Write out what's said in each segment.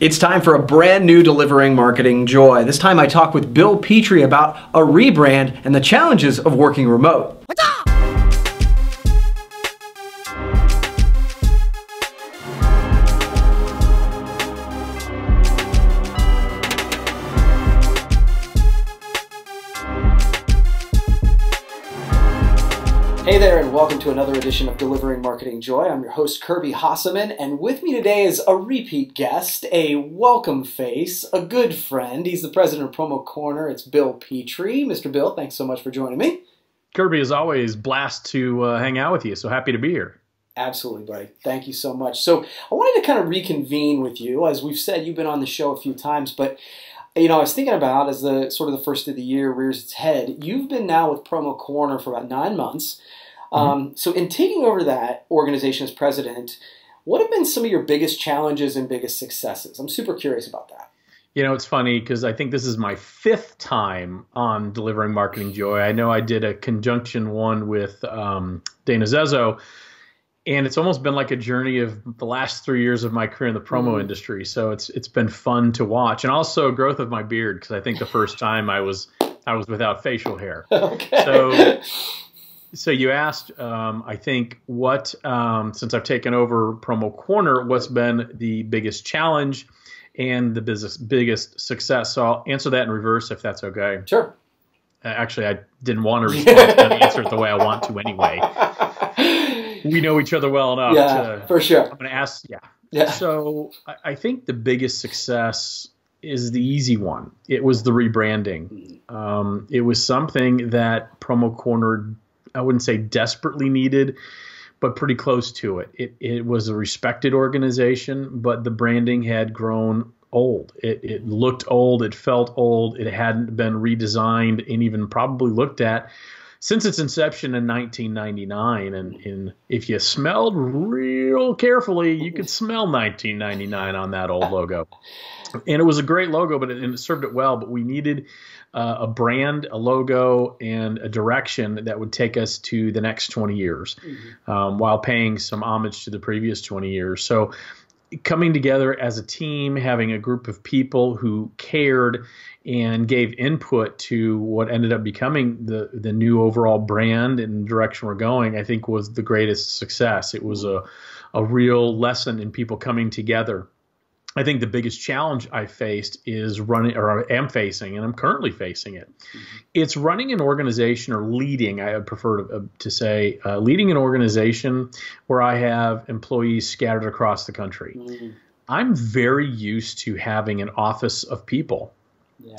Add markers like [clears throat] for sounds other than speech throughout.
It's time for a brand new Delivering Marketing Joy. This time I talk with Bill Petrie about a rebrand and the challenges of working remote. Hey to another edition of Delivering Marketing Joy. I'm your host, Kirby Hasseman, and with me today is a repeat guest, a welcome face, a good friend. He's the president of Promo Corner. It's Bill Petrie. Mr. Bill, thanks so much for joining me. Kirby, as always, blast to uh, hang out with you. So happy to be here. Absolutely, buddy. Thank you so much. So I wanted to kind of reconvene with you. As we've said, you've been on the show a few times, but you know, I was thinking about as the sort of the first of the year rears its head. You've been now with Promo Corner for about nine months. Mm-hmm. Um, so, in taking over that organization as president, what have been some of your biggest challenges and biggest successes? I'm super curious about that. You know, it's funny because I think this is my fifth time on delivering marketing joy. I know I did a conjunction one with um, Dana Zezo, and it's almost been like a journey of the last three years of my career in the promo mm. industry. So it's it's been fun to watch, and also growth of my beard because I think the first time I was I was without facial hair. [laughs] Okay. So so you asked, um, I think, what um, since I've taken over Promo Corner, what's been the biggest challenge and the business biggest success? So I'll answer that in reverse if that's okay. Sure. Uh, actually, I didn't want to respond. to answer it the way I want to anyway. We know each other well enough. Yeah, to, for sure. I'm going to ask. Yeah. Yeah. So I, I think the biggest success is the easy one. It was the rebranding. Mm. Um, it was something that Promo Corner I wouldn't say desperately needed, but pretty close to it. It it was a respected organization, but the branding had grown old. It it looked old, it felt old, it hadn't been redesigned and even probably looked at since its inception in 1999 and, and if you smelled real carefully you could smell 1999 on that old logo and it was a great logo but it, and it served it well but we needed uh, a brand, a logo, and a direction that would take us to the next 20 years mm-hmm. um, while paying some homage to the previous 20 years. So, coming together as a team, having a group of people who cared and gave input to what ended up becoming the, the new overall brand and direction we're going, I think was the greatest success. It was a, a real lesson in people coming together I think the biggest challenge I faced is running, or I am facing, and I'm currently facing it. Mm-hmm. It's running an organization or leading, I would prefer to, uh, to say, uh, leading an organization where I have employees scattered across the country. Mm-hmm. I'm very used to having an office of people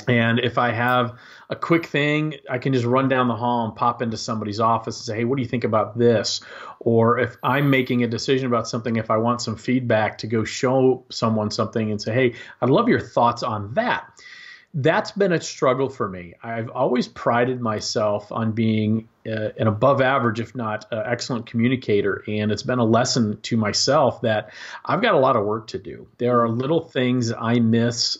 and if I have a quick thing, I can just run down the hall and pop into somebody's office and say, hey, what do you think about this? Or if I'm making a decision about something, if I want some feedback to go show someone something and say, hey, I'd love your thoughts on that. That's been a struggle for me. I've always prided myself on being uh, an above average, if not uh, excellent communicator. And it's been a lesson to myself that I've got a lot of work to do. There are little things I miss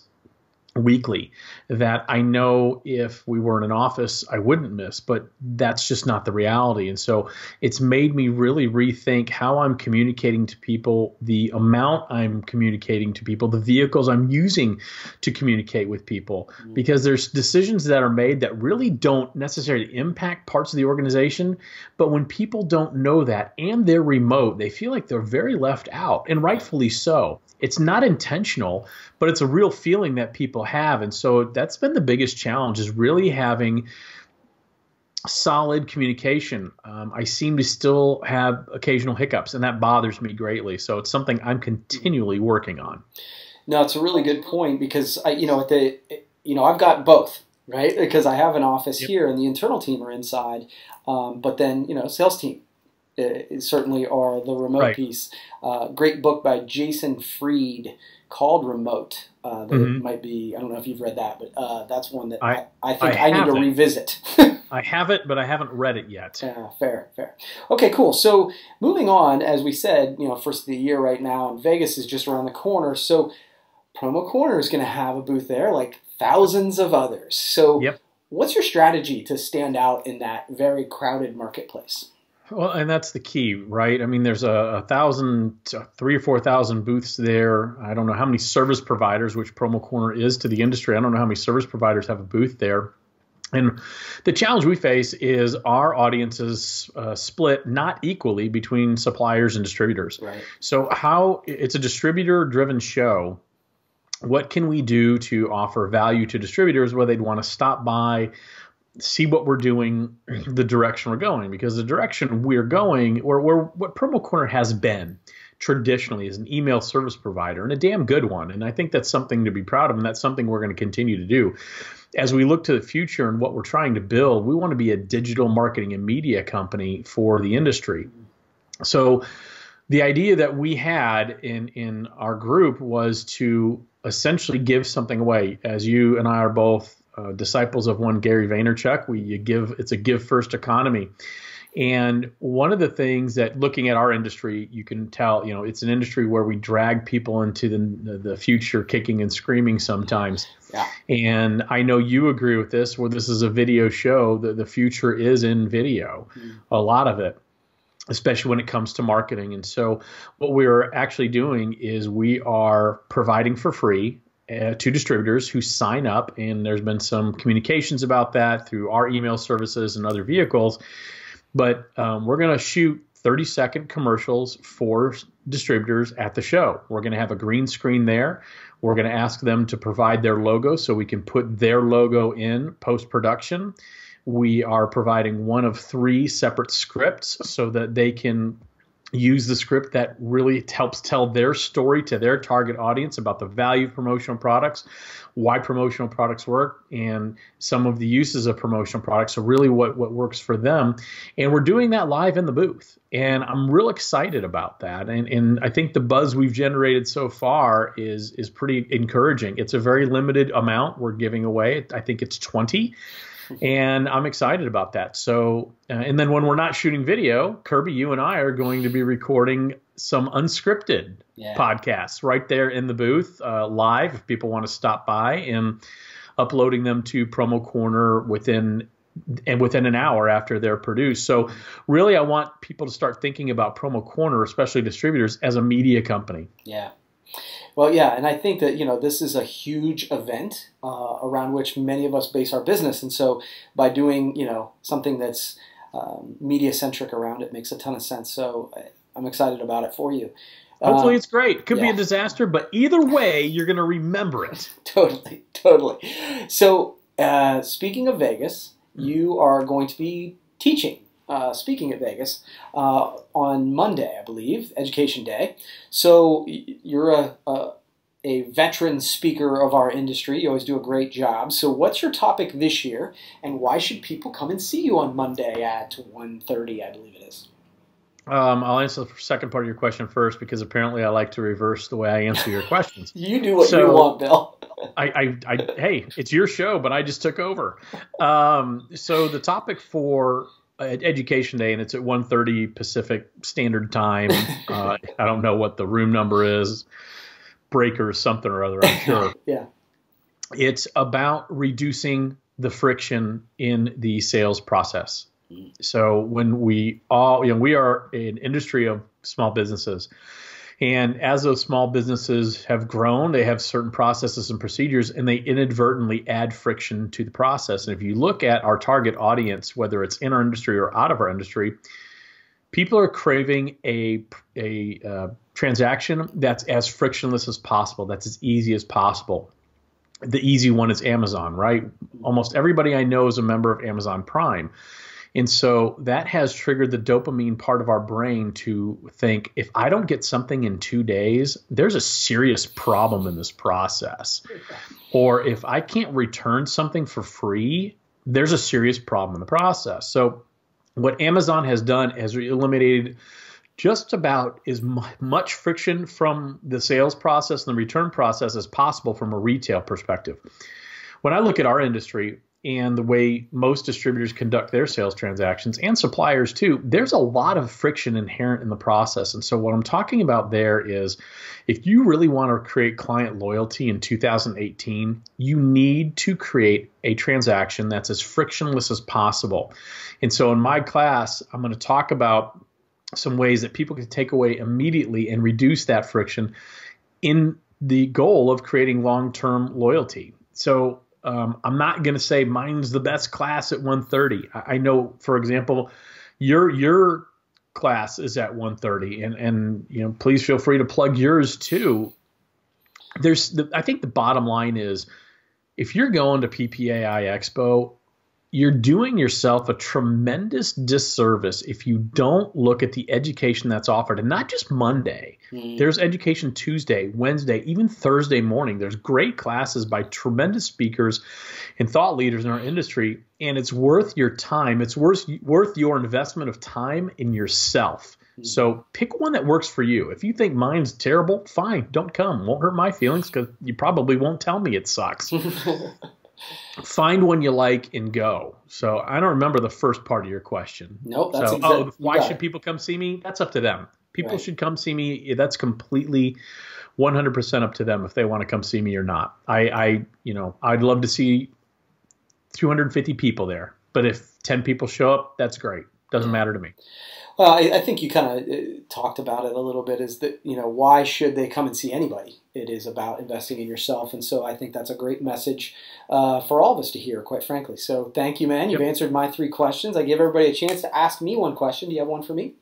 weekly that I know if we were in an office I wouldn't miss, but that's just not the reality. And so it's made me really rethink how I'm communicating to people, the amount I'm communicating to people, the vehicles I'm using to communicate with people, mm-hmm. because there's decisions that are made that really don't necessarily impact parts of the organization. But when people don't know that and they're remote, they feel like they're very left out, and rightfully so. It's not intentional, but it's a real feeling that people have. And so that's been the biggest challenge is really having solid communication. Um, I seem to still have occasional hiccups, and that bothers me greatly. So it's something I'm continually working on. No, it's a really good point because I, you know, at the, you know, I've got both, right? Because I have an office yep. here, and the internal team are inside, um, but then you know, sales team uh, certainly are the remote right. piece. Uh, great book by Jason Fried called Remote. Uh, that mm-hmm. might be I don't know if you've read that, but uh, that's one that I, I, I think I, I need to revisit. [laughs] I have it, but I haven't read it yet. Yeah, fair, fair. Okay, cool. So moving on, as we said, you know, first of the year right now, and Vegas is just around the corner. So Promo Corner is going to have a booth there, like thousands of others. So, yep. what's your strategy to stand out in that very crowded marketplace? Well, and that's the key, right? I mean, there's a, a thousand, three or four thousand booths there. I don't know how many service providers, which Promo Corner is to the industry. I don't know how many service providers have a booth there. And the challenge we face is our audiences uh, split not equally between suppliers and distributors. Right. So, how it's a distributor driven show. What can we do to offer value to distributors where they'd want to stop by, see what we're doing, [clears throat] the direction we're going? Because the direction we're going, or, what Promo Corner has been traditionally, is an email service provider and a damn good one. And I think that's something to be proud of, and that's something we're going to continue to do as we look to the future and what we're trying to build, we want to be a digital marketing and media company for the industry. So the idea that we had in in our group was to essentially give something away. As you and I are both uh, disciples of one Gary Vaynerchuk, we you give it's a give first economy. And one of the things that looking at our industry, you can tell, you know, it's an industry where we drag people into the, the future kicking and screaming sometimes. Yeah. And I know you agree with this, where this is a video show, that the future is in video, mm. a lot of it, especially when it comes to marketing. And so what we're actually doing is we are providing for free uh, to distributors who sign up, and there's been some communications about that through our email services and other vehicles but um, we're going to shoot 30 second commercials for distributors at the show. We're going to have a green screen there. We're going to ask them to provide their logo so we can put their logo in post production. We are providing one of three separate scripts so that they can use the script that really helps tell their story to their target audience about the value of promotional products, why promotional products work, and some of the uses of promotional products. So really what, what works for them. And we're doing that live in the booth. And I'm real excited about that. And, and I think the buzz we've generated so far is is pretty encouraging. It's a very limited amount we're giving away. I think it's 20 and I'm excited about that. So, uh, and then when we're not shooting video, Kirby, you and I are going to be recording some unscripted yeah. podcasts right there in the booth, uh, live. If people want to stop by and uploading them to Promo Corner within and within an hour after they're produced. So, really, I want people to start thinking about Promo Corner, especially distributors, as a media company. Yeah. Well, yeah, and I think that you know this is a huge event uh, around which many of us base our business, and so by doing you know something that's um, media centric around it makes a ton of sense. So I'm excited about it for you. Hopefully, uh, it's great. It could yeah. be a disaster, but either way, you're going to remember it. [laughs] totally, totally. So, uh, speaking of Vegas, mm-hmm. you are going to be teaching uh, speaking at Vegas uh, on Monday, I believe, Education Day. So you're a, a, a veteran speaker of our industry. You always do a great job. So what's your topic this year, and why should people come and see you on Monday at 1.30, I believe it is? Um, I'll answer the second part of your question first because apparently I like to reverse the way I answer your questions. [laughs] you do what so, you want, Bill. [laughs] I, I, I, hey, it's your show, but I just took over. Um, so the topic for Education Day, and it's at 1:30 Pacific Standard Time. [laughs] Uh, I don't know what the room number is, breaker something or other. I'm [laughs] sure. yeah. It's about reducing the friction in the sales process. Mm. So when we all, you know, we are an industry of small businesses. And as those small businesses have grown, they have certain processes and procedures, and they inadvertently add friction to the process. And if you look at our target audience, whether it's in our industry or out of our industry, people are craving a a uh, transaction that's as frictionless as possible, that's as easy as possible. The easy one is Amazon, right? Almost everybody I know is a member of Amazon Prime. And so that has triggered the dopamine part of our brain to think if I don't get something in two days, there's a serious problem in this process. Or if I can't return something for free, there's a serious problem in the process. So what Amazon has done is eliminated just about as much friction from the sales process and the return process as possible from a retail perspective. When I look at our industry, and the way most distributors conduct their sales transactions and suppliers too, there's a lot of friction inherent in the process. And so, what I'm talking about there is if you really want to create client loyalty in 2018, you need to create a transaction that's as frictionless as possible. And so, in my class, I'm going to talk about some ways that people can take away immediately and reduce that friction in the goal of creating long term loyalty. So, um, I'm not going to say mine's the best class at 130. I, I, know, for example, your your class is at 130, and and you know, please feel free to plug yours too. There's, the, I think the bottom line is, if you're going to PPAI Expo, you're doing yourself a tremendous disservice if you don't look at the education that's offered and not just Monday. Mm. There's education Tuesday, Wednesday, even Thursday morning. There's great classes by tremendous speakers and thought leaders in our industry and it's worth your time. It's worth worth your investment of time in yourself. Mm. So pick one that works for you. If you think mine's terrible, fine, don't come. Won't hurt my feelings cuz you probably won't tell me it sucks. [laughs] find one you like and go. So I don't remember the first part of your question. Nope. That's so, oh, why should it. people come see me? That's up to them. People right. should come see me. That's completely 100% up to them if they want to come see me or not. I, I, you know, I'd love to see 250 people there, but if 10 people show up, that's great. Doesn't matter to me. Well, I, I think you kind of uh, talked about it a little bit. Is that you know why should they come and see anybody? It is about investing in yourself, and so I think that's a great message uh, for all of us to hear. Quite frankly, so thank you, man. You've yep. answered my three questions. I give everybody a chance to ask me one question. Do you have one for me?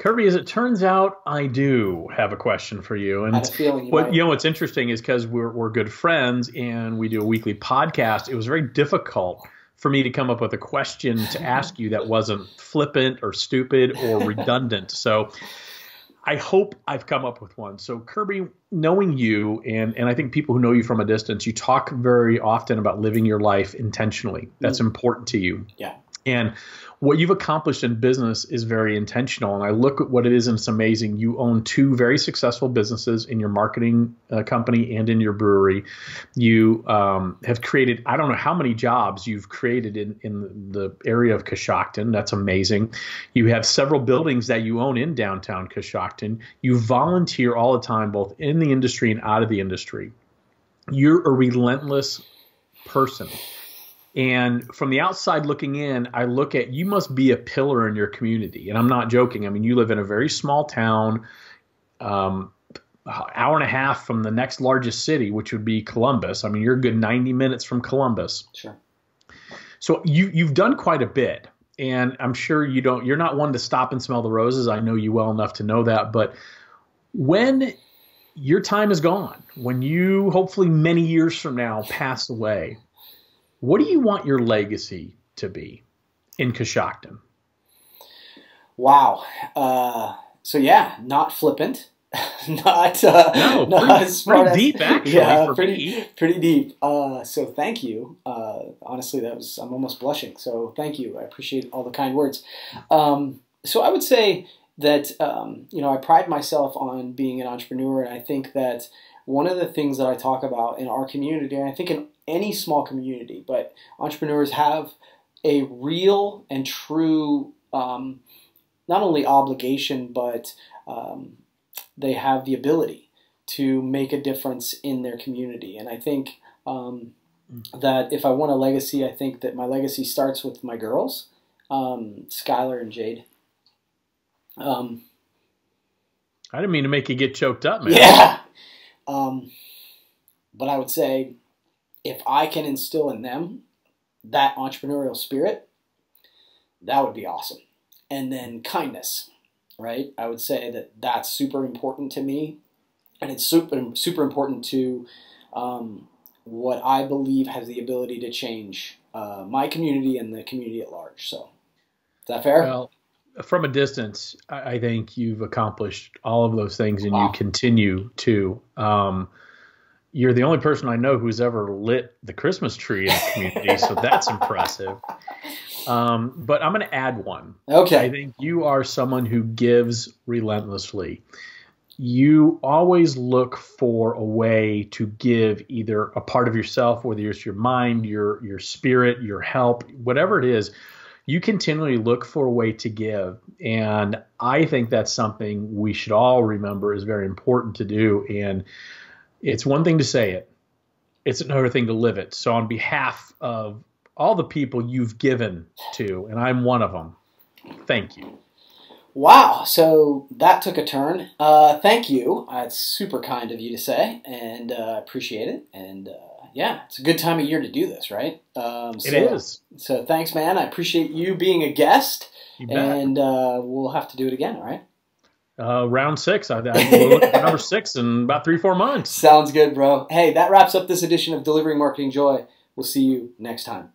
Kirby, as it turns out, I do have a question for you. And you what might. you know what's interesting is because we're we're good friends and we do a weekly podcast. It was very difficult for me to come up with a question to ask you that wasn't flippant or stupid or [laughs] redundant. So I hope I've come up with one. So Kirby, knowing you and and I think people who know you from a distance, you talk very often about living your life intentionally. That's mm. important to you. Yeah. And what you've accomplished in business is very intentional. And I look at what it is, and it's amazing. You own two very successful businesses in your marketing uh, company and in your brewery. You um, have created, I don't know how many jobs you've created in, in the area of Coshocton. That's amazing. You have several buildings that you own in downtown Coshocton. You volunteer all the time, both in the industry and out of the industry. You're a relentless person. And from the outside looking in, I look at you must be a pillar in your community. And I'm not joking. I mean, you live in a very small town, um, hour and a half from the next largest city, which would be Columbus. I mean, you're a good 90 minutes from Columbus. Sure. So you you've done quite a bit, and I'm sure you don't. You're not one to stop and smell the roses. I know you well enough to know that. But when your time is gone, when you hopefully many years from now pass away, what do you want your legacy to be in Coshocton? Wow. Uh, so yeah, not flippant, [laughs] not uh, no, [laughs] not pretty, pretty deep actually. Yeah, pretty me. pretty deep. Uh, so thank you. Uh, honestly, that was I'm almost blushing. So thank you. I appreciate all the kind words. Um, so I would say that um, you know I pride myself on being an entrepreneur, and I think that one of the things that I talk about in our community, and I think in any small community, but entrepreneurs have a real and true um, not only obligation, but um, they have the ability to make a difference in their community. And I think um, that if I want a legacy, I think that my legacy starts with my girls, um, Skylar and Jade. Um, I didn't mean to make you get choked up, man. Yeah. Um, but I would say if I can instill in them that entrepreneurial spirit, that would be awesome. And then kindness, right? I would say that that's super important to me, and it's super super important to um, what I believe has the ability to change uh, my community and the community at large. So, is that fair? Well, from a distance, I think you've accomplished all of those things, and wow. you continue to. Um, you're the only person I know who's ever lit the Christmas tree in the community, so [laughs] that's impressive. Um, but I'm going to add one. Okay. I think you are someone who gives relentlessly. you always look for a way to give either a part of yourself, whether it's your mind, your your spirit, your help, whatever it is, you continually look for a way to give. And I think that's something we should all remember is very important to do. And it's one thing to say it, it's another thing to live it. So on behalf of all the people you've given to, and I'm one of them, thank you. Wow, so that took a turn. Uh, thank you. Uh, it's super kind of you to say, and uh, appreciate it. And uh, yeah, it's a good time of year to do this, right? Um, so, it is. So thanks, man. I appreciate you being a guest, and uh, we'll have to do it again, all right? Uh, round six. I, I will look for [laughs] number six in about three, four months. Sounds good, bro. Hey, that wraps up this edition of Delivering Marketing Joy. We'll see you next time.